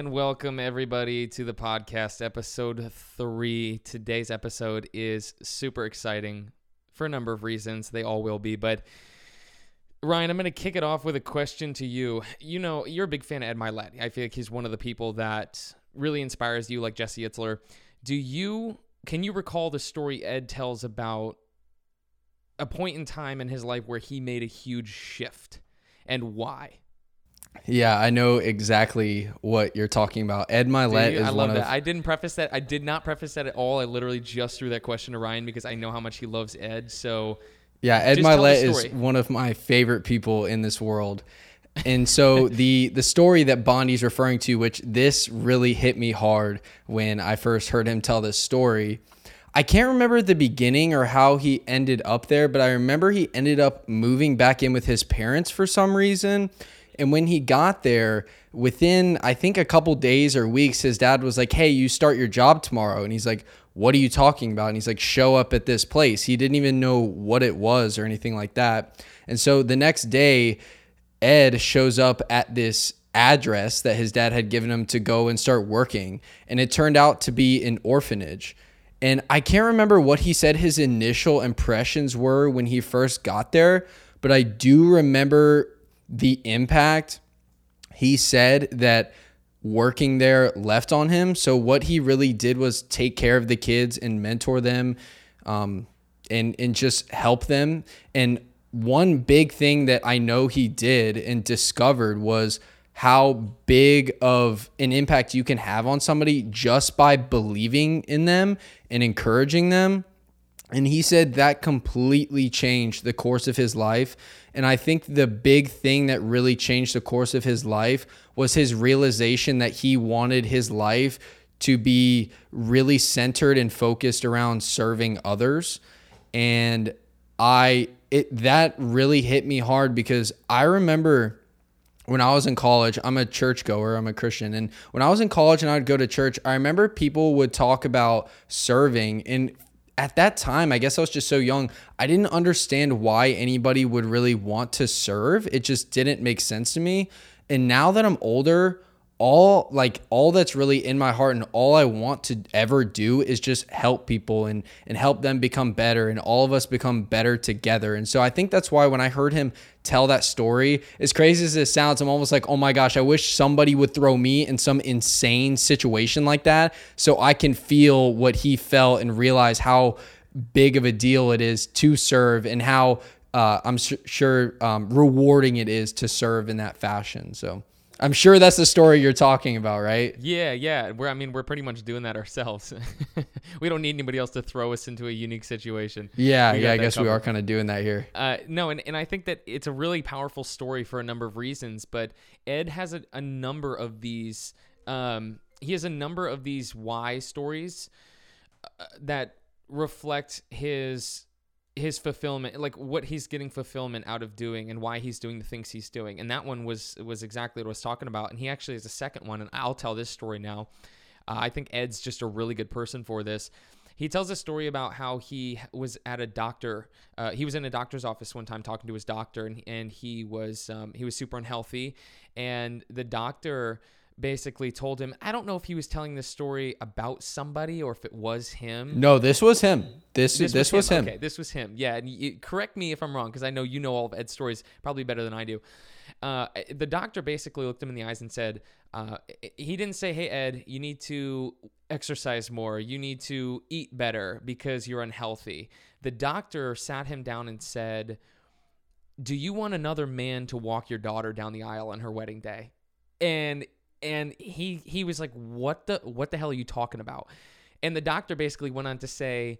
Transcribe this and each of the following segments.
And welcome everybody to the podcast, episode three. Today's episode is super exciting for a number of reasons. They all will be, but Ryan, I'm going to kick it off with a question to you. You know, you're a big fan of Ed Mylett. I feel like he's one of the people that really inspires you, like Jesse Itzler. Do you can you recall the story Ed tells about a point in time in his life where he made a huge shift and why? Yeah, I know exactly what you're talking about. Ed Mylett is I love one that. of I didn't preface that. I did not preface that at all. I literally just threw that question to Ryan because I know how much he loves Ed. So yeah, Ed Just tell the Mylett is one of my favorite people in this world. And so the the story that Bondi's referring to, which this really hit me hard when I first heard him tell this story. I can't remember the beginning or how he ended up there, but I remember he ended up moving back in with his parents for some reason. And when he got there, within I think a couple days or weeks, his dad was like, Hey, you start your job tomorrow. And he's like, What are you talking about? And he's like, Show up at this place. He didn't even know what it was or anything like that. And so the next day, Ed shows up at this address that his dad had given him to go and start working. And it turned out to be an orphanage. And I can't remember what he said his initial impressions were when he first got there, but I do remember the impact he said that working there left on him. So what he really did was take care of the kids and mentor them, um, and and just help them. And one big thing that I know he did and discovered was how big of an impact you can have on somebody just by believing in them and encouraging them. And he said that completely changed the course of his life. And I think the big thing that really changed the course of his life was his realization that he wanted his life to be really centered and focused around serving others. And I it that really hit me hard because I remember when I was in college, I'm a churchgoer, I'm a Christian. And when I was in college and I would go to church, I remember people would talk about serving. And at that time, I guess I was just so young, I didn't understand why anybody would really want to serve. It just didn't make sense to me. And now that I'm older, all like all that's really in my heart and all I want to ever do is just help people and and help them become better and all of us become better together. And so I think that's why when I heard him tell that story, as crazy as it sounds, I'm almost like, "Oh my gosh, I wish somebody would throw me in some insane situation like that so I can feel what he felt and realize how big of a deal it is to serve and how uh, I'm su- sure um, rewarding it is to serve in that fashion. So I'm sure that's the story you're talking about, right? yeah, yeah. We're I mean we're pretty much doing that ourselves. we don't need anybody else to throw us into a unique situation. Yeah, yeah. I guess we are kind of doing that here. Uh, no, and, and I think that it's a really powerful story for a number of reasons. But Ed has a, a number of these. Um, he has a number of these why stories uh, that reflect his his fulfillment like what he's getting fulfillment out of doing and why he's doing the things he's doing. And that one was was exactly what I was talking about. And he actually has a second one and I'll tell this story now. Uh, I think Ed's just a really good person for this. He tells a story about how he was at a doctor uh, he was in a doctor's office one time talking to his doctor and, and he was um, he was super unhealthy. And the doctor basically told him i don't know if he was telling this story about somebody or if it was him No, this was him. This this, was, him. Okay, this was him. Yeah, and you, correct me if I'm wrong because I know you know all of Ed's stories probably better than I do. Uh, the doctor basically looked him in the eyes and said, uh, he didn't say, "Hey Ed, you need to exercise more. You need to eat better because you're unhealthy." The doctor sat him down and said, "Do you want another man to walk your daughter down the aisle on her wedding day?" And and he he was like, "What the what the hell are you talking about?" And the doctor basically went on to say,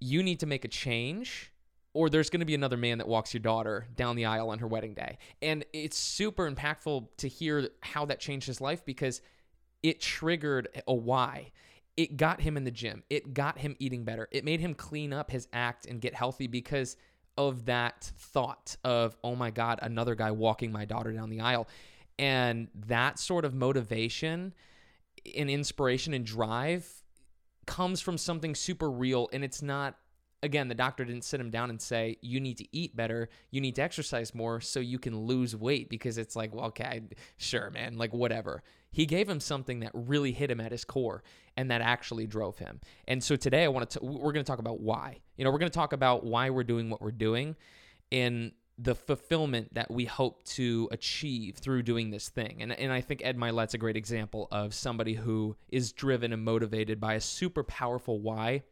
"You need to make a change." Or there's going to be another man that walks your daughter down the aisle on her wedding day. And it's super impactful to hear how that changed his life because it triggered a why. It got him in the gym. It got him eating better. It made him clean up his act and get healthy because of that thought of, oh my God, another guy walking my daughter down the aisle. And that sort of motivation and inspiration and drive comes from something super real and it's not again, the doctor didn't sit him down and say, you need to eat better, you need to exercise more so you can lose weight because it's like, well, okay, sure, man, like whatever. He gave him something that really hit him at his core and that actually drove him. And so today I want to, we're going to talk about why. You know, we're going to talk about why we're doing what we're doing and the fulfillment that we hope to achieve through doing this thing. And, and I think Ed Mylett's a great example of somebody who is driven and motivated by a super powerful why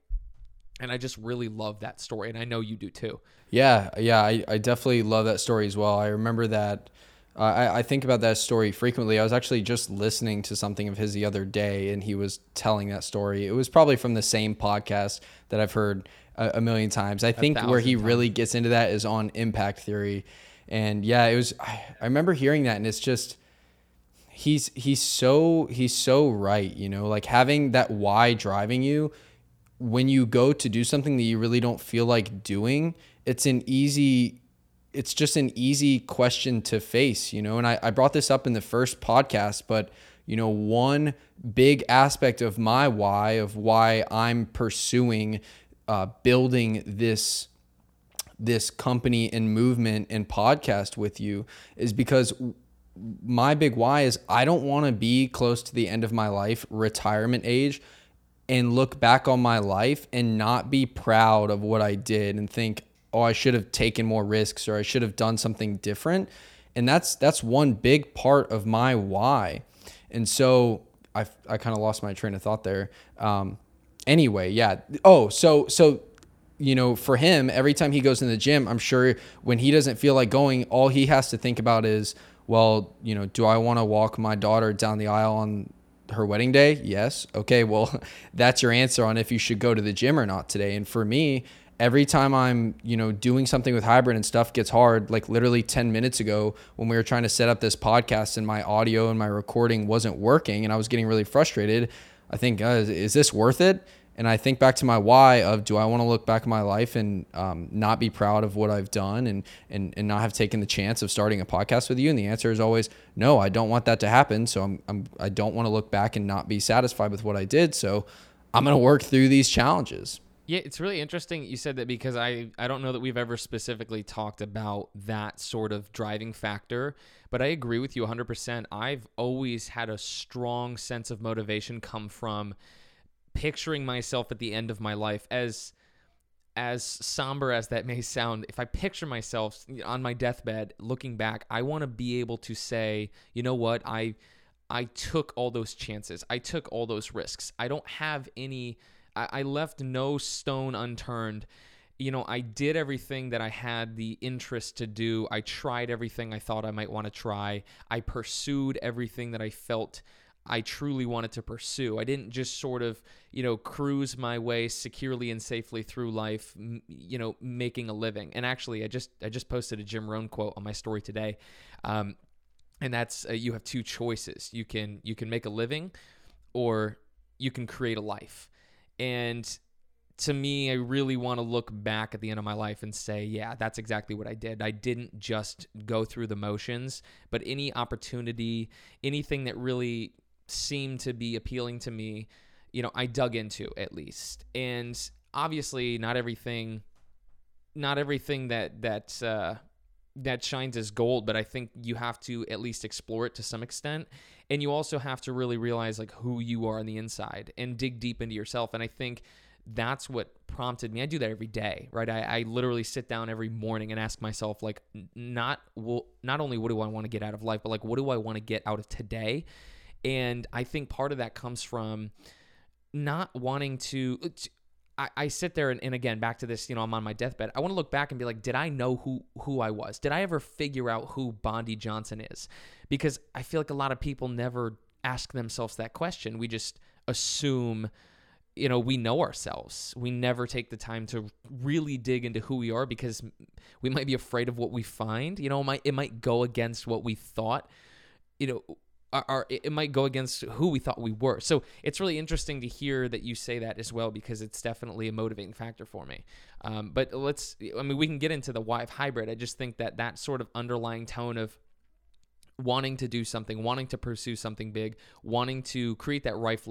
and I just really love that story. And I know you do too. Yeah, yeah, I, I definitely love that story as well. I remember that. Uh, I, I think about that story frequently. I was actually just listening to something of his the other day, and he was telling that story. It was probably from the same podcast that I've heard a, a million times. I think where he times. really gets into that is on impact theory. And yeah, it was, I, I remember hearing that, and it's just, he's he's so he's so right you know like having that why driving you when you go to do something that you really don't feel like doing, it's an easy it's just an easy question to face, you know. And I, I brought this up in the first podcast, but you know, one big aspect of my why, of why I'm pursuing uh, building this this company and movement and podcast with you is because my big why is I don't want to be close to the end of my life, retirement age, and look back on my life and not be proud of what I did and think, oh, I should have taken more risks or I should have done something different. And that's that's one big part of my why. And so I I kind of lost my train of thought there. Um, anyway, yeah. Oh, so so you know, for him, every time he goes in the gym, I'm sure when he doesn't feel like going, all he has to think about is, well, you know, do I want to walk my daughter down the aisle on her wedding day? Yes. Okay, well, that's your answer on if you should go to the gym or not today. And for me, every time I'm, you know, doing something with hybrid and stuff gets hard, like literally 10 minutes ago when we were trying to set up this podcast and my audio and my recording wasn't working and I was getting really frustrated, I think, uh, is this worth it? And I think back to my why of do I want to look back at my life and um, not be proud of what I've done and, and and not have taken the chance of starting a podcast with you? And the answer is always no. I don't want that to happen. So I'm, I'm I don't want to look back and not be satisfied with what I did. So I'm gonna work through these challenges. Yeah, it's really interesting you said that because I I don't know that we've ever specifically talked about that sort of driving factor, but I agree with you 100%. I've always had a strong sense of motivation come from picturing myself at the end of my life as as somber as that may sound, if I picture myself on my deathbed looking back, I want to be able to say, you know what, I I took all those chances. I took all those risks. I don't have any I, I left no stone unturned. You know, I did everything that I had the interest to do. I tried everything I thought I might want to try. I pursued everything that I felt I truly wanted to pursue. I didn't just sort of, you know, cruise my way securely and safely through life, you know, making a living. And actually, I just I just posted a Jim Rohn quote on my story today, um, and that's uh, you have two choices. You can you can make a living, or you can create a life. And to me, I really want to look back at the end of my life and say, yeah, that's exactly what I did. I didn't just go through the motions, but any opportunity, anything that really seemed to be appealing to me, you know, I dug into at least. And obviously, not everything, not everything that that uh, that shines as gold, but I think you have to at least explore it to some extent. And you also have to really realize like who you are on the inside and dig deep into yourself. And I think that's what prompted me. I do that every day, right? I, I literally sit down every morning and ask myself, like, not well, not only what do I want to get out of life, but like, what do I want to get out of today? And I think part of that comes from not wanting to. I, I sit there and, and again back to this, you know, I'm on my deathbed. I want to look back and be like, did I know who who I was? Did I ever figure out who Bondi Johnson is? Because I feel like a lot of people never ask themselves that question. We just assume you know we know ourselves we never take the time to really dig into who we are because we might be afraid of what we find you know it might it might go against what we thought you know are, are, it might go against who we thought we were. So it's really interesting to hear that you say that as well because it's definitely a motivating factor for me. Um, but let's, I mean, we can get into the why of hybrid. I just think that that sort of underlying tone of wanting to do something, wanting to pursue something big, wanting to create that life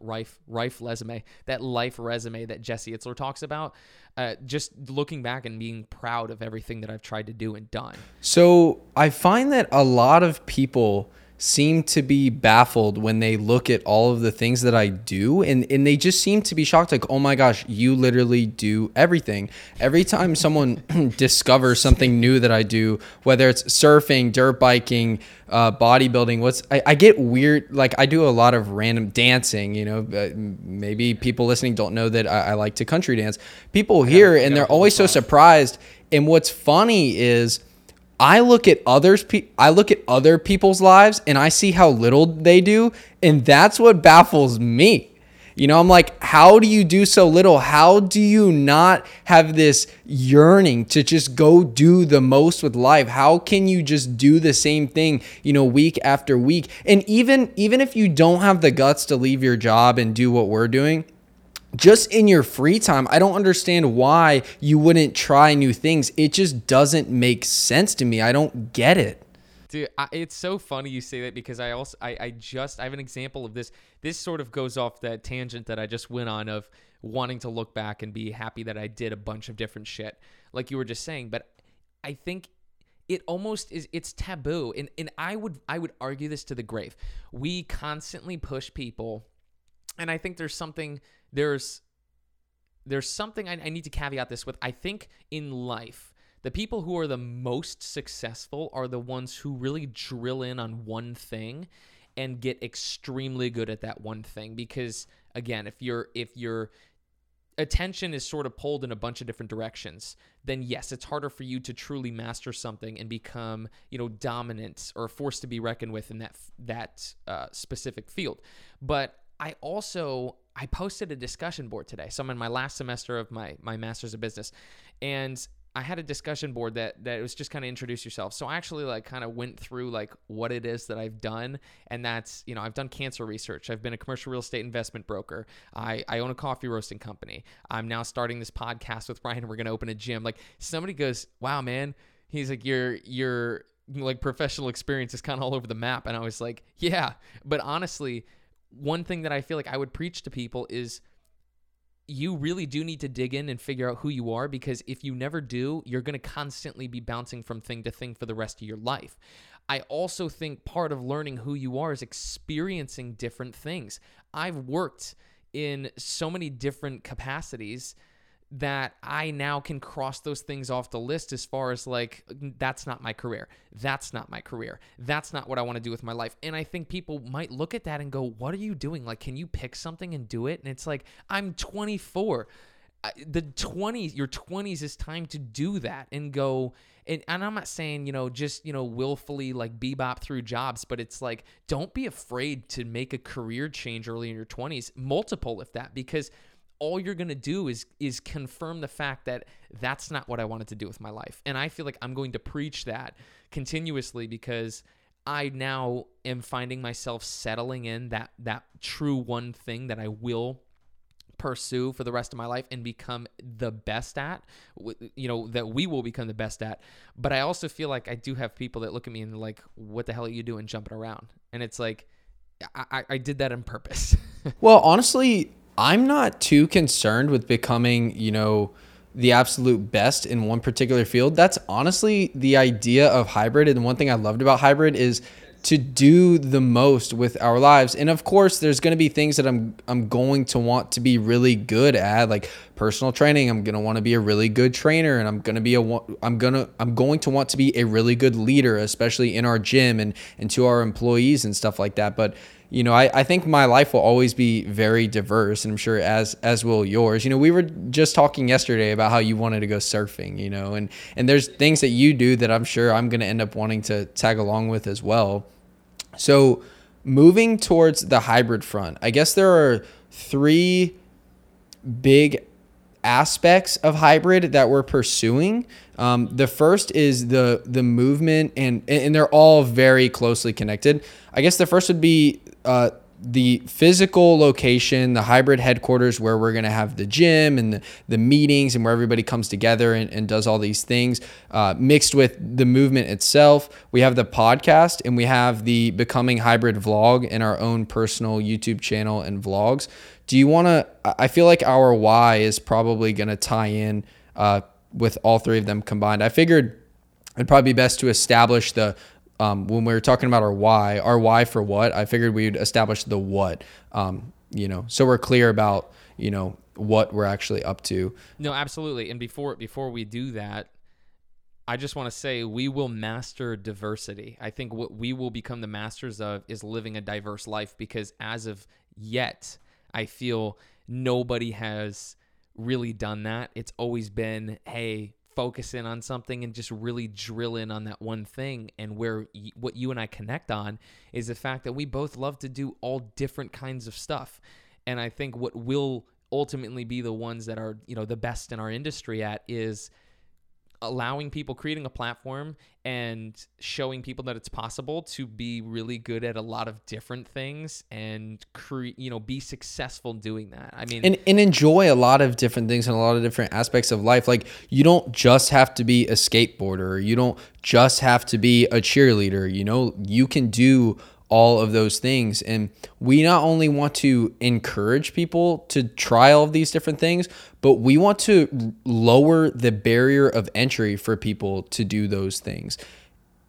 rife rife resume that life resume that Jesse Itzler talks about uh, just looking back and being proud of everything that I've tried to do and done So I find that a lot of people seem to be baffled when they look at all of the things that I do and, and they just seem to be shocked like, oh my gosh, you literally do everything. Every time someone discovers something new that I do, whether it's surfing, dirt biking, uh, bodybuilding, what's I, I get weird like I do a lot of random dancing, you know. Uh, maybe people listening don't know that I, I like to country dance. People hear and they're always so surprised. And what's funny is I look at others pe- I look at other people's lives and I see how little they do and that's what baffles me. You know, I'm like, how do you do so little? How do you not have this yearning to just go do the most with life? How can you just do the same thing, you know, week after week? And even even if you don't have the guts to leave your job and do what we're doing, just in your free time, I don't understand why you wouldn't try new things. It just doesn't make sense to me. I don't get it. Dude, I, it's so funny you say that because I also I, I just I have an example of this. This sort of goes off that tangent that I just went on of wanting to look back and be happy that I did a bunch of different shit, like you were just saying. But I think it almost is it's taboo, and and I would I would argue this to the grave. We constantly push people, and I think there's something there's there's something I, I need to caveat this with. I think in life, the people who are the most successful are the ones who really drill in on one thing and get extremely good at that one thing because again if you're if your attention is sort of pulled in a bunch of different directions then yes it's harder for you to truly master something and become you know dominant or forced to be reckoned with in that that uh, specific field but i also I posted a discussion board today. So I'm in my last semester of my my master's of business, and I had a discussion board that that was just kind of introduce yourself. So I actually like kind of went through like what it is that I've done, and that's you know I've done cancer research. I've been a commercial real estate investment broker. I I own a coffee roasting company. I'm now starting this podcast with Ryan. We're gonna open a gym. Like somebody goes, wow man, he's like your your like professional experience is kind of all over the map, and I was like, yeah, but honestly one thing that I feel like I would preach to people is you really do need to dig in and figure out who you are because if you never do, you're going to constantly be bouncing from thing to thing for the rest of your life. I also think part of learning who you are is experiencing different things. I've worked in so many different capacities that I now can cross those things off the list as far as like, that's not my career. That's not my career. That's not what I want to do with my life. And I think people might look at that and go, What are you doing? Like, can you pick something and do it? And it's like, I'm 24. The 20s, your 20s is time to do that and go. And, and I'm not saying, you know, just, you know, willfully like bebop through jobs, but it's like, don't be afraid to make a career change early in your 20s, multiple if that, because all you're going to do is is confirm the fact that that's not what I wanted to do with my life. And I feel like I'm going to preach that continuously because I now am finding myself settling in that that true one thing that I will pursue for the rest of my life and become the best at you know that we will become the best at. But i also feel like i do have people that look at me and like what the hell are you doing jumping around? And it's like i, I did that on purpose. Well honestly I'm not too concerned with becoming, you know, the absolute best in one particular field. That's honestly the idea of hybrid. And one thing I loved about hybrid is to do the most with our lives. And of course, there's going to be things that I'm I'm going to want to be really good at, like personal training. I'm going to want to be a really good trainer, and I'm going to be a I'm gonna I'm going to want to be a really good leader, especially in our gym and and to our employees and stuff like that. But you know, I, I think my life will always be very diverse, and I'm sure as as will yours. You know, we were just talking yesterday about how you wanted to go surfing, you know, and and there's things that you do that I'm sure I'm going to end up wanting to tag along with as well. So, moving towards the hybrid front, I guess there are three big aspects of hybrid that we're pursuing. Um, the first is the the movement, and and they're all very closely connected. I guess the first would be uh, the physical location, the hybrid headquarters where we're going to have the gym and the, the meetings and where everybody comes together and, and does all these things, uh, mixed with the movement itself. We have the podcast and we have the Becoming Hybrid vlog and our own personal YouTube channel and vlogs. Do you want to? I feel like our why is probably going to tie in uh, with all three of them combined. I figured it'd probably be best to establish the um, when we were talking about our why, our why for what, I figured we'd establish the what, um, you know, so we're clear about, you know, what we're actually up to. No, absolutely. And before before we do that, I just want to say we will master diversity. I think what we will become the masters of is living a diverse life because as of yet, I feel nobody has really done that. It's always been, hey, focus in on something and just really drill in on that one thing. And where y- what you and I connect on is the fact that we both love to do all different kinds of stuff. And I think what will ultimately be the ones that are you know the best in our industry at is allowing people creating a platform and showing people that it's possible to be really good at a lot of different things and create you know be successful doing that. I mean and, and enjoy a lot of different things and a lot of different aspects of life. Like you don't just have to be a skateboarder. You don't just have to be a cheerleader. You know you can do all of those things. And we not only want to encourage people to try all of these different things, but we want to lower the barrier of entry for people to do those things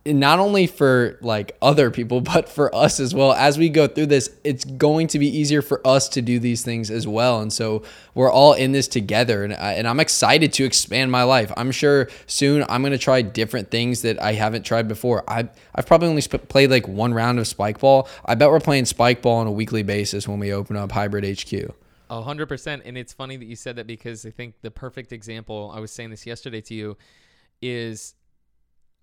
not only for like other people but for us as well. As we go through this it's going to be easier for us to do these things as well. And so we're all in this together and, I, and i'm excited to expand my life. I'm sure soon i'm going to try different things that i haven't tried before. I, i've probably only sp- played like one round of spike ball. I bet we're playing spike ball on a weekly basis when we open up hybrid hq a hundred percent. And it's funny that you said that because I think the perfect example, I was saying this yesterday to you, is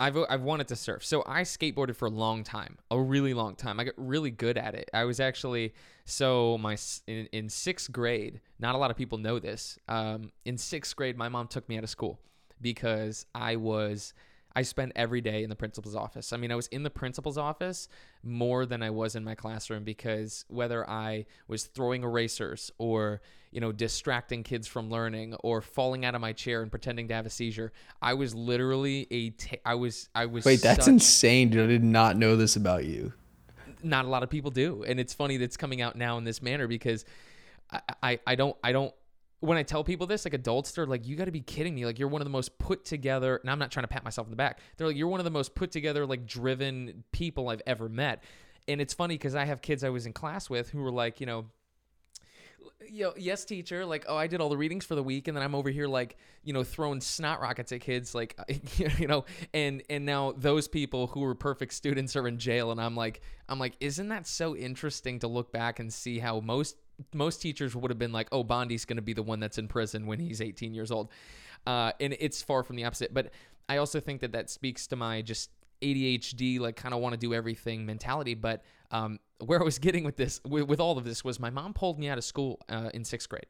I've I've wanted to surf. So I skateboarded for a long time, a really long time. I got really good at it. I was actually so my in, in sixth grade. Not a lot of people know this. Um, in sixth grade, my mom took me out of school because I was I spent every day in the principal's office. I mean, I was in the principal's office more than I was in my classroom because whether I was throwing erasers or, you know, distracting kids from learning or falling out of my chair and pretending to have a seizure, I was literally a. T- I was I was Wait, that's insane, dude. I did not know this about you. Not a lot of people do. And it's funny that's coming out now in this manner because I, I, I don't I don't when I tell people this, like adults, they're like, "You got to be kidding me! Like you're one of the most put together." And I'm not trying to pat myself in the back. They're like, "You're one of the most put together, like driven people I've ever met." And it's funny because I have kids I was in class with who were like, you know, you know, yes, teacher, like, oh, I did all the readings for the week, and then I'm over here like, you know, throwing snot rockets at kids, like, you know, and and now those people who were perfect students are in jail, and I'm like, I'm like, isn't that so interesting to look back and see how most most teachers would have been like, "Oh, Bondi's going to be the one that's in prison when he's 18 years old," uh, and it's far from the opposite. But I also think that that speaks to my just ADHD, like kind of want to do everything mentality. But um, where I was getting with this, with, with, all of this, was my mom pulled me out of school uh, in sixth grade,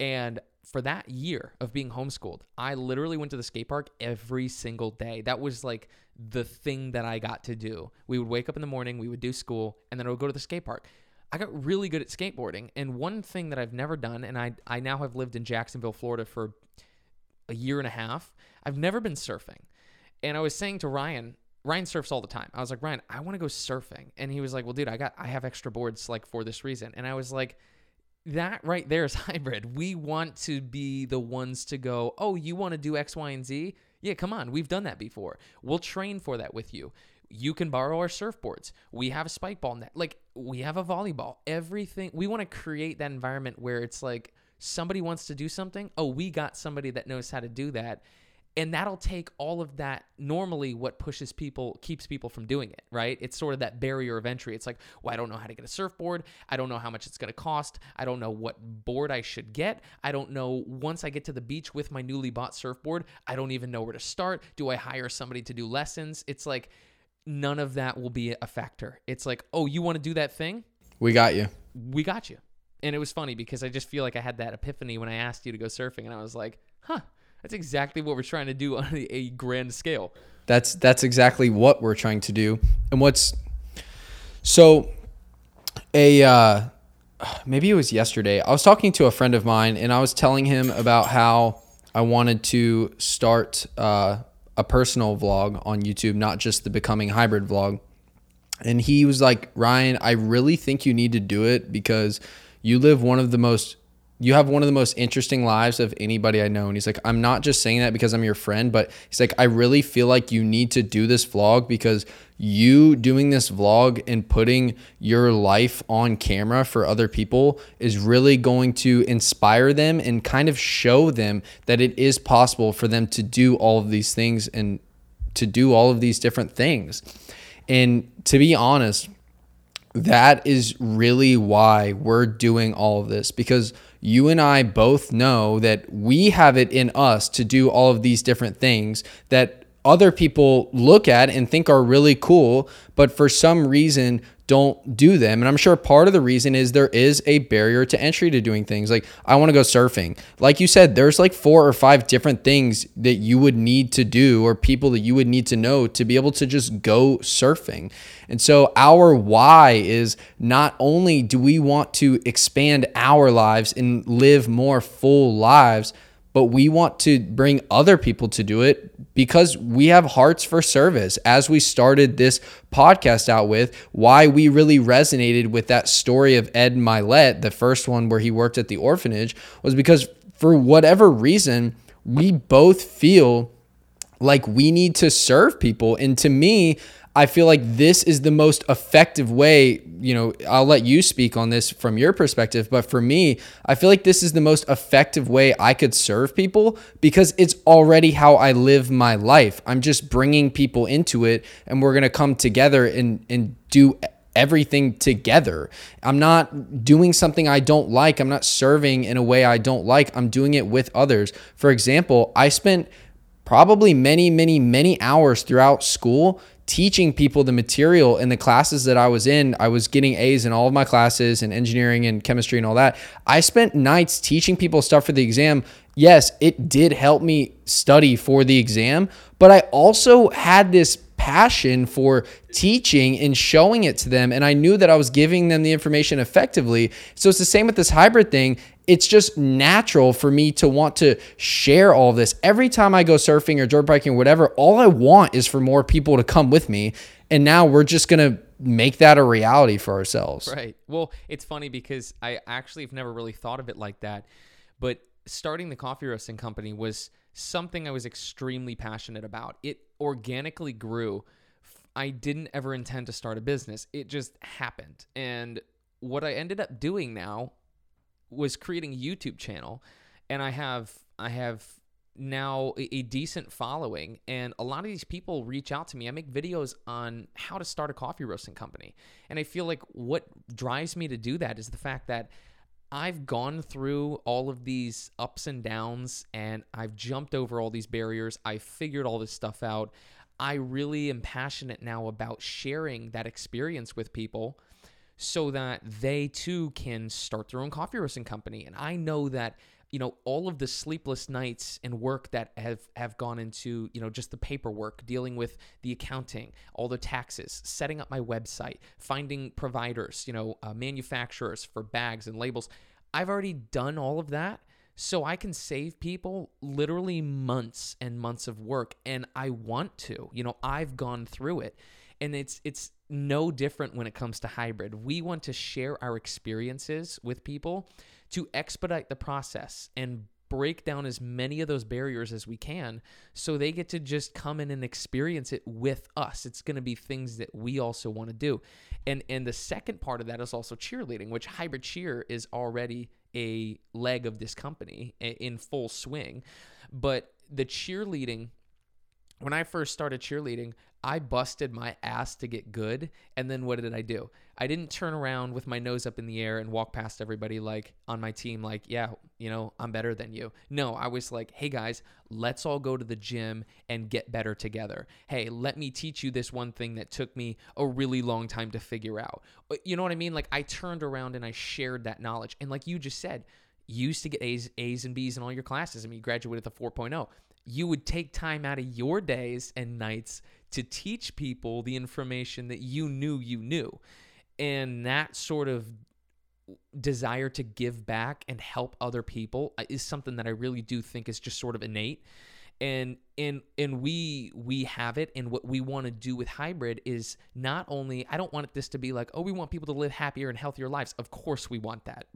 and for that year of being homeschooled, I literally went to the skate park every single day. That was like the thing that I got to do. We would wake up in the morning, we would do school, and then I would go to the skate park. I got really good at skateboarding. And one thing that I've never done, and I, I now have lived in Jacksonville, Florida for a year and a half, I've never been surfing. And I was saying to Ryan, Ryan surfs all the time. I was like, Ryan, I want to go surfing. And he was like, Well, dude, I got I have extra boards like for this reason. And I was like, that right there is hybrid. We want to be the ones to go, oh, you want to do X, Y, and Z? Yeah, come on. We've done that before. We'll train for that with you you can borrow our surfboards. We have a spike ball net. Like we have a volleyball. Everything we want to create that environment where it's like somebody wants to do something. Oh, we got somebody that knows how to do that. And that'll take all of that normally what pushes people keeps people from doing it, right? It's sort of that barrier of entry. It's like, well, I don't know how to get a surfboard. I don't know how much it's going to cost. I don't know what board I should get. I don't know once I get to the beach with my newly bought surfboard, I don't even know where to start. Do I hire somebody to do lessons? It's like none of that will be a factor. It's like, oh, you want to do that thing? We got you. We got you. And it was funny because I just feel like I had that epiphany when I asked you to go surfing, and I was like, huh, that's exactly what we're trying to do on a, grand scale. That's that's exactly what we're trying to do. And what's so a uh, maybe it was yesterday. I was talking to a friend of mine, and I was telling him about how I wanted to start uh, a personal vlog on YouTube, not just the becoming hybrid vlog. And he was like, Ryan, I really think you need to do it because you live one of the most you have one of the most interesting lives of anybody I know. And he's like, I'm not just saying that because I'm your friend, but he's like, I really feel like you need to do this vlog because you doing this vlog and putting your life on camera for other people is really going to inspire them and kind of show them that it is possible for them to do all of these things and to do all of these different things. And to be honest, that is really why we're doing all of this because you and I both know that we have it in us to do all of these different things that other people look at and think are really cool, but for some reason don't do them. And I'm sure part of the reason is there is a barrier to entry to doing things. Like, I want to go surfing. Like you said, there's like four or five different things that you would need to do or people that you would need to know to be able to just go surfing. And so, our why is not only do we want to expand our lives and live more full lives, but we want to bring other people to do it because we have hearts for service. As we started this podcast out with, why we really resonated with that story of Ed Mylett, the first one where he worked at the orphanage, was because for whatever reason, we both feel like we need to serve people. And to me, I feel like this is the most effective way. You know, I'll let you speak on this from your perspective, but for me, I feel like this is the most effective way I could serve people because it's already how I live my life. I'm just bringing people into it and we're to come together and and do everything together. I'm not doing something I don't like. I'm not serving in a way I don't like. I'm doing it with others. For example, I spent probably many, many, many hours throughout school teaching people the material in the classes that I was in. I was getting A's in all of my classes and engineering and chemistry and all that. I spent nights teaching people stuff for the exam. Yes, it did help me study for the exam, but I also had this passion for teaching and showing it to them. And I knew that I was giving them the information effectively. So it's the same with this hybrid thing it's just natural for me to want to share all this. Every time I go surfing or dirt biking or whatever, all I want is for more people to come with me. And now we're just going to make that a reality for ourselves. Right. Well, it's funny because I actually have never really thought of it like that. But starting the coffee roasting company was something I was extremely passionate about. It organically grew. I didn't ever intend to start a business, it just happened. And what I ended up doing now was creating a YouTube channel, and I have I have now a, a, decent following, and a lot of these people reach out to me. I make videos on how to start a coffee roasting company, and I feel like what drives me to do that is the fact that. I've gone through all of these ups and downs and I've jumped over all these barriers. I figured all this stuff out. I really am passionate now about sharing that experience with people so that they too can start their own coffee roasting company. And I know that you know all of the sleepless nights and work that have have gone into you know just the paperwork dealing with the accounting all the taxes setting up my website finding providers you know uh, manufacturers for bags and labels. I've already done all of that. So i can save people literally months and months of work and i want to you know i've gone through it and it's it's no different when it comes to hybrid. We want to share our experiences with people to expedite the process and break down as many of those barriers as we can so they get to just come in and experience it with us. It's going to be things that we also want to do. And and the second part of that is also cheerleading, which hybrid cheer is already a leg of this company in full swing. But the cheerleading when I first started cheerleading, I busted my ass to get good. And then what did I do? I didn't turn around with my nose up in the air and walk past everybody like on my team, like, yeah, you know, I'm better than you. No, I was like, hey guys, let's all go to the gym and get better together. Hey, let me teach you this one thing that took me a really long time to figure out. Uh, you know what I mean? Like, I turned around and I shared that knowledge. And like you just said, you used to get A's, A's and B's in all your classes. I mean, you graduated with a 4.0 you would take time out of your days and nights to teach people the information that you knew you knew. and that sort of desire to give back and help other people uh, is something that I really do think is just sort of innate. And and and we we have it. And what we want to do with hybrid is not only I don't want this to be like oh we want people to live happier and healthier lives. Of course we want that.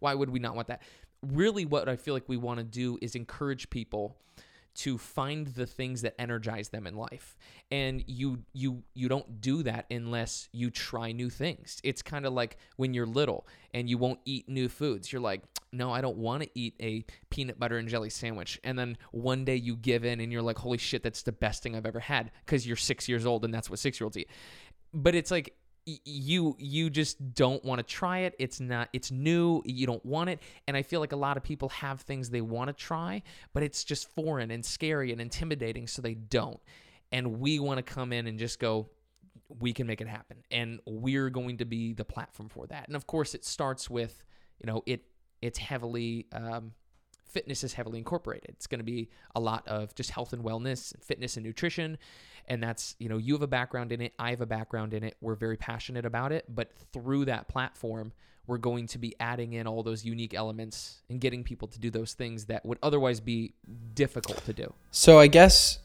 Why would we not want that? Really what I feel like we want to do is encourage people to find the things that energize them in life. And you you you don't do that unless you try new things. It's kind of like when you're little and you won't eat new foods. You're like no i don't want to eat a peanut butter and jelly sandwich. And then one day you give in and you're like holy shit that's the best thing i've ever had because you're six years old and that's what six year olds eat. But it's like you you just don't want to try it. It's not it's new. You don't want it. And i feel like a lot of people have things they want to try but it's just foreign and scary and intimidating so they don't. And we want to come in and just go we can make it happen. And we're going to be the platform for that. And of course it starts with you know it it's heavily um, fitness is heavily incorporated. It's going to be a lot of just health and wellness, fitness and nutrition. And that's, you know, you have a background in it. I have a background in it. We're very passionate about it. But through that platform, we're going to be adding in all those unique elements and getting people to do those things that would otherwise be difficult to do. So I guess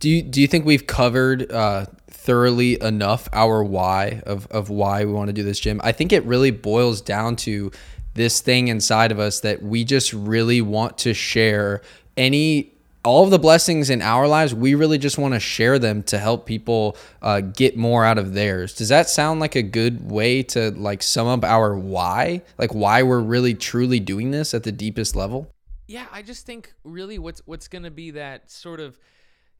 do you do you think we've covered uh, thoroughly enough our why of of why we want to do this gym? I think it really boils down to this thing inside of us that we just really want to share any all of the blessings in our lives we really just want to share them to help people uh, get more out of theirs. Does that sound like a good way to like sum up our why? Like why we're really truly doing this at the deepest level? Yeah i just think really what's what's going to be that sort of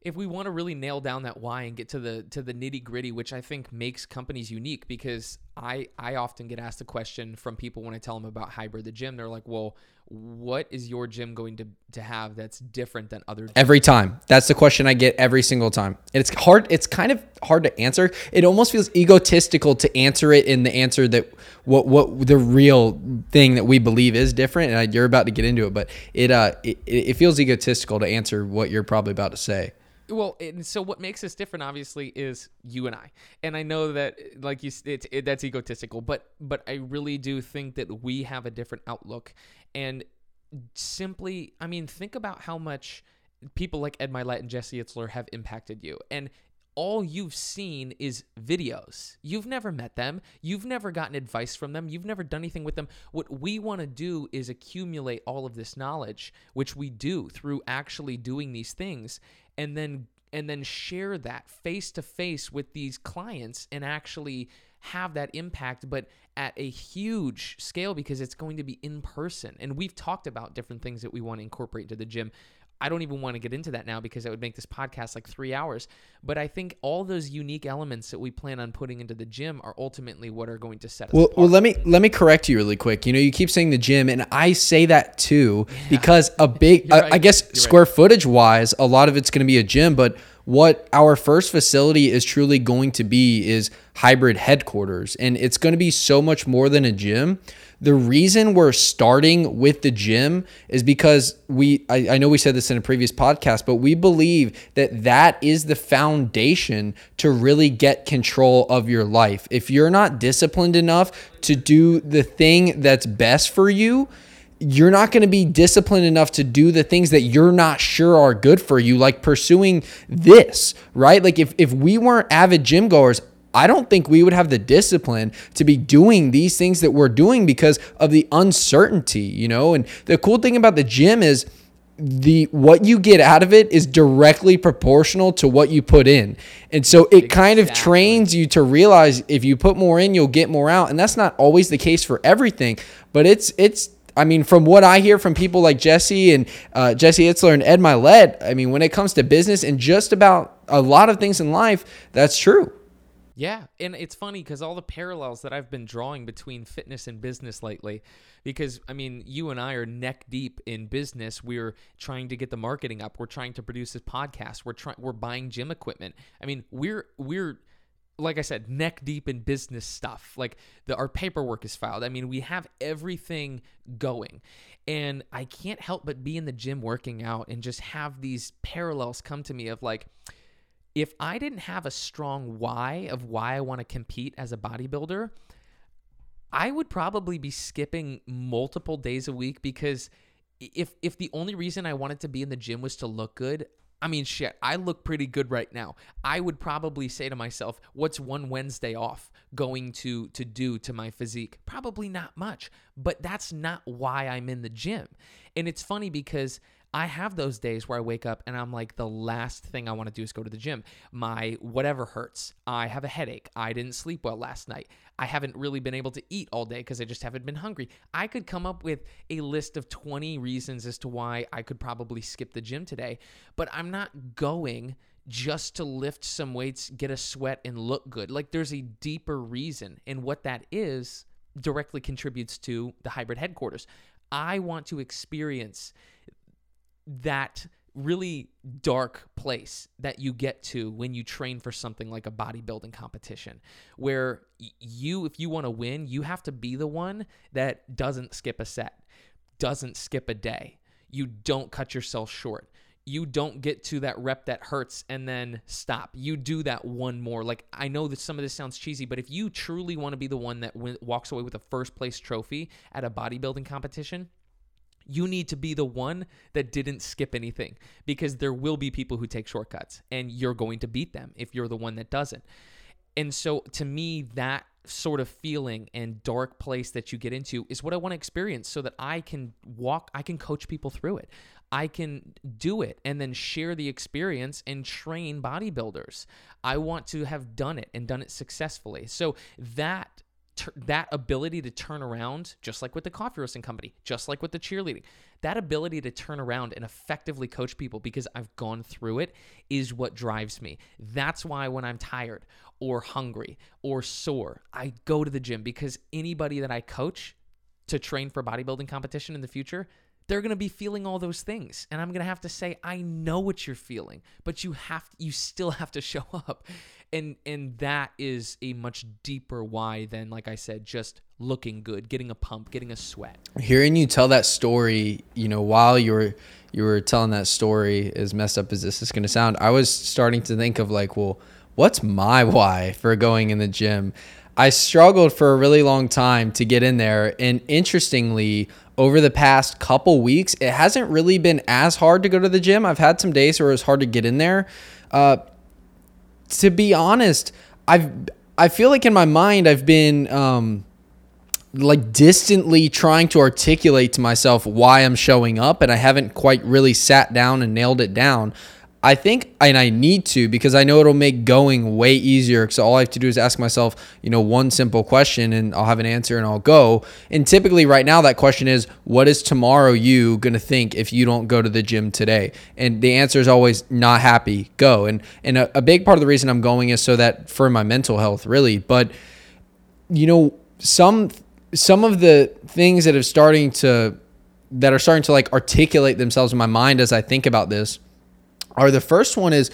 if we want to really nail down that why and get to the to the nitty gritty, which I think makes companies unique, because I I often get asked a question from people when I tell them about hybrid the gym. They're like, "Well, what is your gym going to to have that's different than other?" Gyms? Every time, that's the question I get every single time. And it's hard. It's kind of hard to answer. It almost feels egotistical to answer it in the answer that what what the real thing that we believe is different. And you're about to get into it, but it uh it, it feels egotistical to answer what you're probably about to say. Well, and so what makes us different, obviously, is you and I. And I know that, like you, it, it, that's egotistical, but but I really do think that we have a different outlook. And simply, I mean, think about how much people like Ed Mylett and Jesse Itzler have impacted you. And all you've seen is videos. You've never met them. You've never gotten advice from them. You've never done anything with them. What we want to do is accumulate all of this knowledge, which we do through actually doing these things and then and then share that face to face with these clients and actually have that impact but at a huge scale because it's going to be in person. And we've talked about different things that we want to incorporate into the gym I don't even want to get into that now because it would make this podcast like three hours. But I think all those unique elements that we plan on putting into the gym are ultimately what are going to set us well, apart. Well, let me let me correct you really quick. You know, you keep saying the gym, and I say that too yeah. because a big, right. I, guess, You're square right. footage wise, a lot of it's going to be a gym, but what our first facility is truly going to be is hybrid headquarters, and it's going to be so much more than a gym. The reason we're starting with the gym is because we, I, I know we said this in a previous podcast, but we believe that that is the foundation to really get control of your life. If you're not disciplined enough to do the thing that's best for you, you're not going to be disciplined enough to do the things that you're not sure are good for you, like pursuing this, right? Like if, if we weren't avid gym goers, I don't think we would have the discipline to be doing these things that we're doing because of the uncertainty, you know? And the cool thing about the gym is the what you get out of it is directly proportional to what you put in. And so it kind of trains you to realize if you put more in, you'll get more out. And that's not always the case for everything, but it's it's I mean, from what I hear from people like Jesse and uh, Jesse Itzler and Ed Mylett, I mean, when it comes to business and just about a lot of things in life, that's true. Yeah, and it's funny because all the parallels that I've been drawing between fitness and business lately, because I mean, you and I are neck deep in business. We're trying to get the marketing up. We're trying to produce this podcast. We're trying. We're buying gym equipment. I mean, we're we're like I said, neck deep in business stuff. Like the our paperwork is filed. I mean, we have everything going. And I can't help but be in the gym working out and just have these parallels come to me of like if I didn't have a strong why of why I want to compete as a bodybuilder, I would probably be skipping multiple days a week because if if the only reason I wanted to be in the gym was to look good, I mean shit, I look pretty good right now. I would probably say to myself, what's one Wednesday off going to to do to my physique? Probably not much, but that's not why I'm in the gym. And it's funny because I have those days where I wake up and I'm like, the last thing I want to do is go to the gym. My whatever hurts. I have a headache. I didn't sleep well last night. I haven't really been able to eat all day because I just haven't been hungry. I could come up with a list of 20 reasons as to why I could probably skip the gym today, but I'm not going just to lift some weights, get a sweat, and look good. Like there's a deeper reason. And what that is directly contributes to the hybrid headquarters. I want to experience that really dark place that you get to when you train for something like a bodybuilding competition where you if you want to win you have to be the one that doesn't skip a set doesn't skip a day. You don't cut yourself short. You don't get to that rep that hurts and then stop. You do that one more. Like i know that some of this sounds cheesy but if you truly want to be the one that walks away with a first place trophy at a bodybuilding competition you need to be the one that didn't skip anything because there will be people who take shortcuts and you're going to beat them if you're the one that doesn't. And so to me, that sort of feeling and dark place that you get into is what I want to experience so that I can walk, I can coach people through it. I can do it and then share the experience and train bodybuilders. I want to have done it and done it successfully. So that that ability to turn around, just like with the coffee roasting company, just like with the cheerleading, that ability to turn around and effectively coach people because I've gone through it is what drives me. That's why when I'm tired or hungry or sore, I go to the gym because anybody that I coach to train for bodybuilding competition in the future, they're going to be feeling all those things and i'm going to have to say i know what you're feeling but you have you still have to show up and and that is a much deeper why than like I said just looking good, getting a pump, getting a sweat. Hearing you tell that story, you know, while you were you were telling that story, as messed up as this is going to sound, I was starting to think of like, well, what's my why for going in the gym? I struggled for a really long time to get in there, and interestingly, over the past couple weeks, it hasn't really been as hard to go to the gym. I've had some days where it was hard to get in there. Uh, to be honest, I've I feel like in my mind I've been um, like distantly trying to articulate to myself why I'm showing up, and I haven't quite really sat down and nailed it down. I think, and I need to because I know it'll make going way easier. So all I have to do is ask myself, you know, one simple question and I'll have an answer and I'll go. And typically, right now, that question is, what is tomorrow you going to think if you don't go to the gym today? And the answer is always not happy, go. And, and a, a big part of the reason I'm going is so that for my mental health, really. But, you know, some, some of the things that are starting to, that are starting to like articulate themselves in my mind as I think about this are the first one is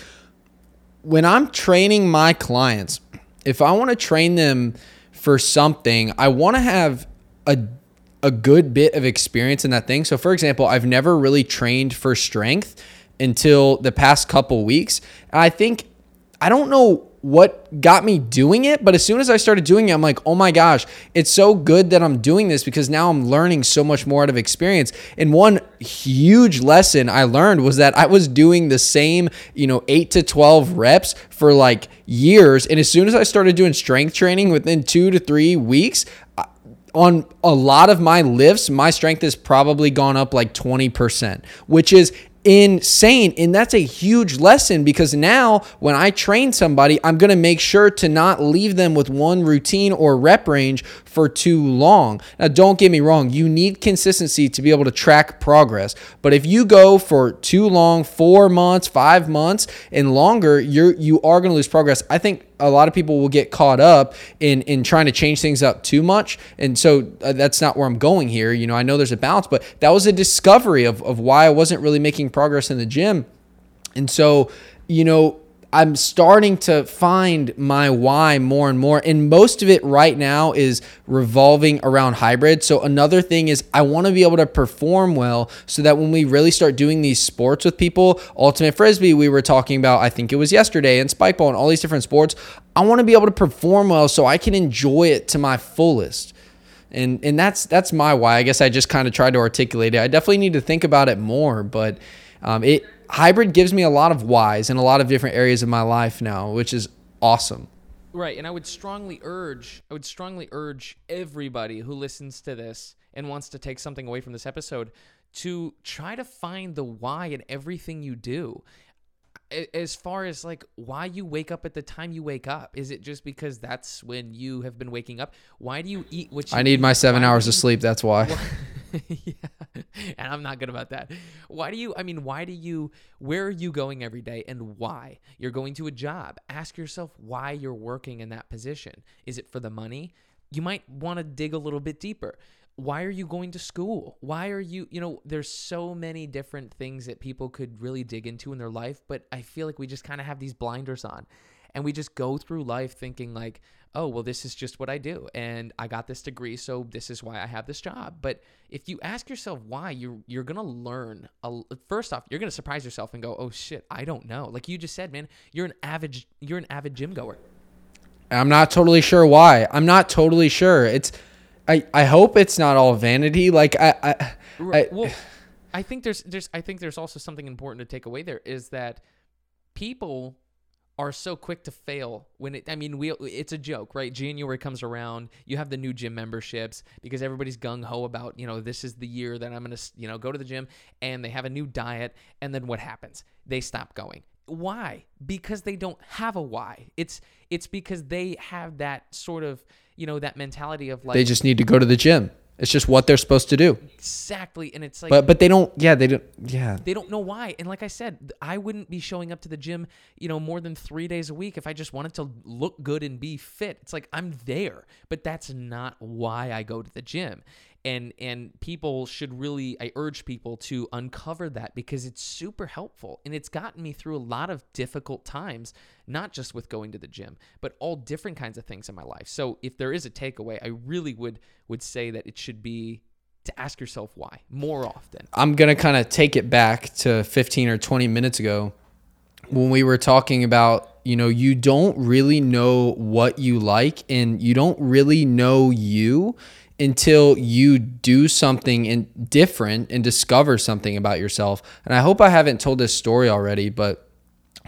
when I'm training my clients, if I want to train them for something, I want to have a a good bit of experience in that thing. So for example, I've never really trained for strength until the past couple weeks. And I think I don't know what got me doing it. But as soon as I started doing it, I'm like, oh my gosh, it's so good that I'm doing this because now I'm learning so much more out of experience. And one huge lesson I learned was that I was doing the same, you know, eight to 12 reps for like years. And as soon as I started doing strength training within two to three weeks, on a lot of my lifts, my strength has probably gone up like 20%, which is insane. And that's a huge lesson because now when I train somebody, I'm going to make sure to not leave them with one routine or rep range for too long. Now, don't get me wrong, you need consistency to be able to track progress. But if you go for too long, four months, five months, and longer, you're you are going to lose progress. I think a lot of people will get caught up in in trying to change things up too much and so uh, that's not where i'm going here you know i know there's a balance but that was a discovery of, of why i wasn't really making progress in the gym and so you know I'm starting to find my why more and more. And most of it right now is revolving around hybrid. So another thing is I want to be able to perform well so that when we really start doing these sports with people, ultimate frisbee, we were talking about, I think it was yesterday, and spikeball and all these different sports. I want to be able to perform well so I can enjoy it to my fullest. And and that's that's my why. I guess I just kind of tried to articulate it. I definitely need to think about it more, but um, it hybrid gives me a lot of whys in a lot of different areas of my life now, which is awesome. Right, and I would strongly urge, I would strongly urge everybody who listens to this and wants to take something away from this episode to try to find the why in everything you do. As far as like why you wake up at the time you wake up, is it just because that's when you have been waking up? Why do you eat what you I need eat? my seven Why hours of sleep. That's why. yeah. And I'm not good about that. Why do you, I mean, why do you, where are you going every day and why? You're going to a job. Ask yourself why you're working in that position. Is it for the money? You might want to dig a little bit deeper. Why are you going to school? Why are you, you know, there's so many different things that people could really dig into in their life, but I feel like we just kind of have these blinders on and we just go through life thinking like oh well this is just what i do and i got this degree so this is why i have this job but if you ask yourself why you're you're gonna learn a, first off you're gonna surprise yourself and go oh shit i don't know like you just said man you're an avid you're an avid gym goer I'm not totally sure why. I'm not totally sure. It's I I hope it's not all vanity. Like I I, I well, I think there's there's I think there's also something important to take away there is that people are so quick to fail when it I mean we it's a joke, right? January comes around, you have the new gym memberships because everybody's gung ho about, you know, this is the year that I'm going to, you know, go to the gym and they have a new diet and then what happens? They stop going. Why? Because they don't have a why. It's it's because they have that sort of, you know, that mentality of like they just need to go to the gym. It's just what they're supposed to do. exactly and it's like But but they don't. Yeah, they don't. Yeah. they don't know why. And like I said, I wouldn't be showing up to the gym, you know, more than three days a week if I just wanted to look good and be fit. It's like I'm there, but that's not why I go to the gym. And and people should really, I urge people to uncover that because it's super helpful and it's gotten me through a lot of difficult times, not just with going to the gym, but all different kinds of things in my life. So if there is a takeaway, I really would would say that it should be to ask yourself why more often. I'm gonna kind of take it back to 15 or 20 minutes ago when we were talking about you know you don't really know what you like and you don't really know you until you do something in, different and discover something about yourself and i hope i haven't told this story already but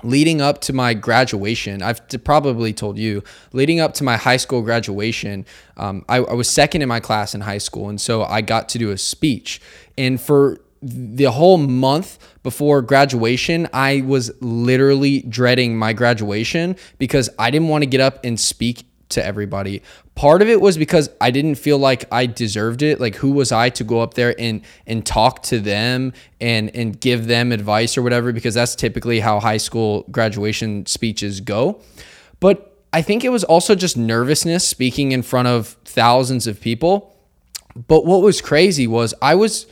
leading up to my graduation, I've probably told you, leading up to my high school graduation, um, I, I was second in my class in high school. And so I got to do a speech. And for the whole month before graduation, I was literally dreading my graduation because I didn't want to get up and speak to everybody. Part of it was because I didn't feel like I deserved it. Like who was I to go up there and and talk to them and and give them advice or whatever because that's typically how high school graduation speeches go. But I think it was also just nervousness speaking in front of thousands of people. But what was crazy was I was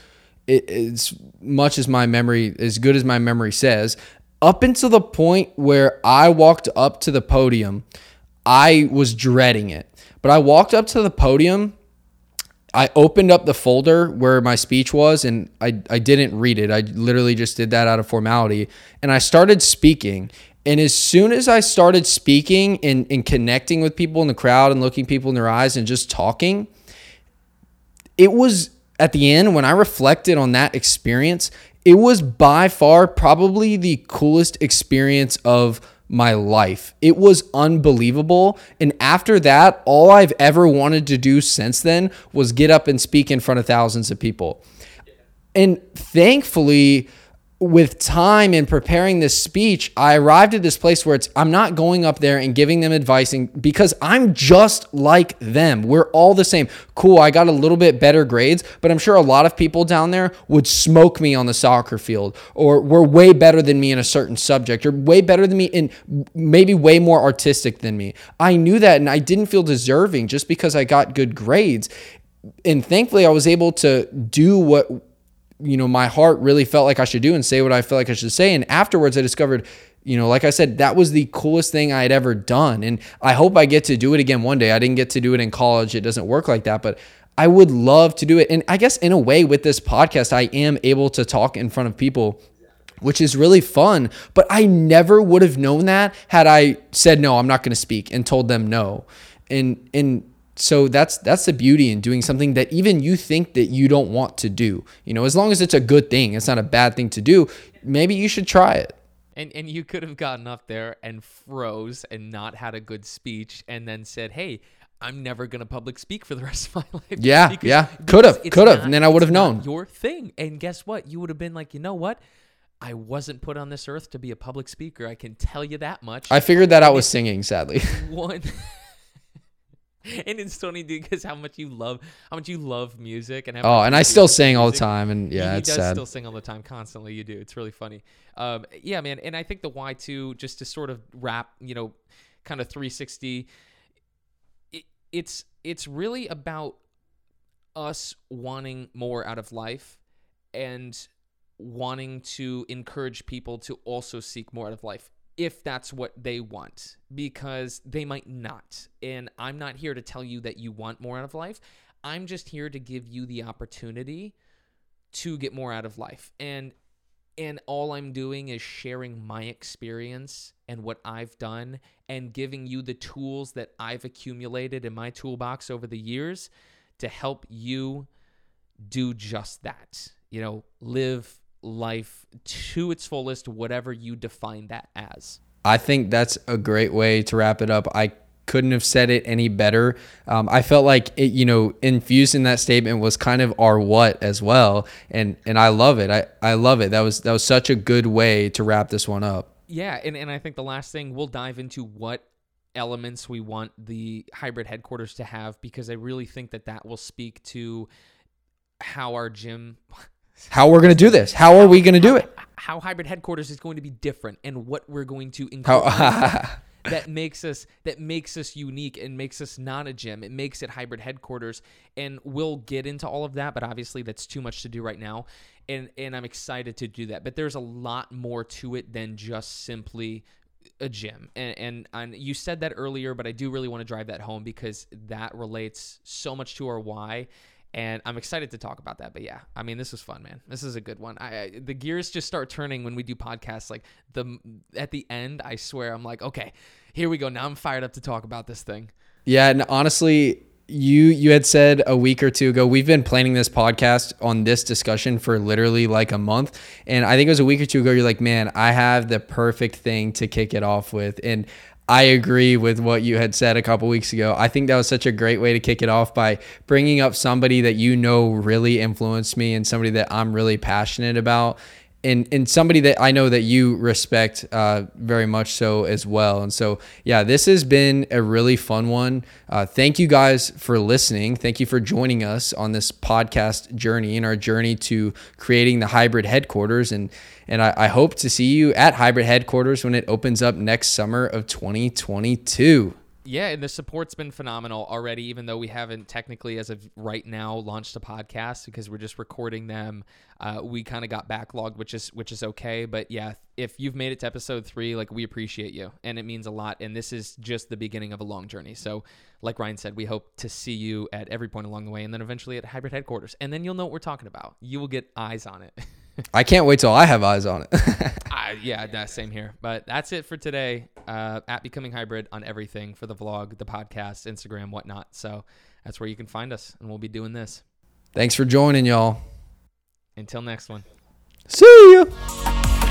as much as my memory as good as my memory says, up until the point where I walked up to the podium, I was dreading it. But I walked up to the podium. I opened up the folder where my speech was and I, I didn't read it. I literally just did that out of formality. And I started speaking. And as soon as I started speaking and, and connecting with people in the crowd and looking people in their eyes and just talking, it was at the end when I reflected on that experience, it was by far probably the coolest experience of my life. It was unbelievable. And after that, all I've ever wanted to do since then was get up and speak in front of thousands of people. And thankfully, with time and preparing this speech, I arrived at this place where it's I'm not going up there and giving them advice and, because I'm just like them. We're all the same. Cool, I got a little bit better grades, but I'm sure a lot of people down there would smoke me on the soccer field or were way better than me in a certain subject or way better than me in maybe way more artistic than me. I knew that and I didn't feel deserving just because I got good grades. And thankfully I was able to do what you know my heart really felt like I should do and say what I felt like I should say and afterwards I discovered you know, like I said, that was the coolest thing I had ever done. And I hope I get to do it again one day. I didn't get to do it in college. It doesn't work like that, but I would love to do it. And I guess in a way with this podcast, I am able to talk in front of people which is really fun. But I never would have known that had I said no, I'm not going to speak and told them no. And and so that's that's the beauty in doing something that even you think that you don't want to do. You know, as long as it's a good thing, it's not a bad thing to do. Maybe you should try it. And and you could have gotten up there and froze and not had a good speech and then said, "Hey, I'm never gonna public speak for the rest of my life." Yeah, Because- yeah. Could have, could have, and then I would have known. your thing. And guess what? You would have been like, you know what? I wasn't put on this earth to be a public speaker. I can tell you that much. I figured that out with singing, sadly. one. and it's funny, dude, because how much you love, how much you love music, and how oh, and I still sing all the time, and yeah, he it's does sad. still sing all the time, constantly. You do. It's really funny. Um, yeah, man. And I think the why too, just to sort of wrap, you know, kind of 360. It, it's it's really about us wanting more out of life and wanting to encourage people to also seek more out of life if that's what they want because they might not. And i'm not here to tell you that you want more out of life. I'm just here to give you the opportunity to get more out of life. And and all i'm doing is sharing my experience and what i've done and giving you the tools that i've accumulated in my toolbox over the years to help you do just that. You know, live life to its fullest, whatever you define that as. I think that's a great way to wrap it up. I couldn't have said it any better. Um, I felt like it, you know, infused in that statement was kind of our what as well, and and I love it. I I love it. That was that was such a good way to wrap this one up. Yeah, and, and I think the last thing we'll dive into what elements we want the hybrid headquarters to have because I really think that that will speak to how our gym How we're gonna do this? How are we gonna do it? how hybrid headquarters is going to be different and what we're going to How? incorporate that makes us that makes us unique and makes us not a gym. It makes it hybrid headquarters, and we'll get into all of that. But obviously, that's too much to do right now, and and I'm excited to do that. But there's a lot more to it than just simply a gym. And and, and you said that earlier, but I do really want to drive that home because that relates so much to our why. And I'm excited to talk about that. But yeah, I mean, this was fun, man. This is a good one. I, I the gears just start turning when we do podcasts. Like the at the end, I swear, I'm like, okay, here we go. Now I'm fired up to talk about this thing. Yeah, and honestly, you you had said a week or two ago we've been planning this podcast on this discussion for literally like a month, and I think it was a week or two ago. You're like, man, I have the perfect thing to kick it off with, and I agree with what you had said a couple weeks ago. I think that was such a great way to kick it off by bringing up somebody that you know really influenced me and somebody that I'm really passionate about and and somebody that I know that you respect uh, very much so as well. And so, yeah, this has been a really fun one. Uh, thank you guys for listening. Thank you for joining us on this podcast journey and our journey to creating the hybrid headquarters. And and I, I hope to see you at hybrid headquarters when it opens up next summer of 2022. Yeah, and the support's been phenomenal already, even though we haven't technically, as of right now, launched a podcast because we're just recording them. Uh, we kind of got backlogged, which is which is okay. But yeah, if you've made it to episode three, like we appreciate you, and it means a lot. And this is just the beginning of a long journey. So, like Ryan said, we hope to see you at every point along the way, and then eventually at hybrid headquarters, and then you'll know what we're talking about. You will get eyes on it. I can't wait till I have eyes on it. Yeah, that same here. But that's it for today. Uh, at Becoming Hybrid on everything for the vlog, the podcast, Instagram, whatnot. So that's where you can find us, and we'll be doing this. Thanks for joining, y'all. Until next one. See ya.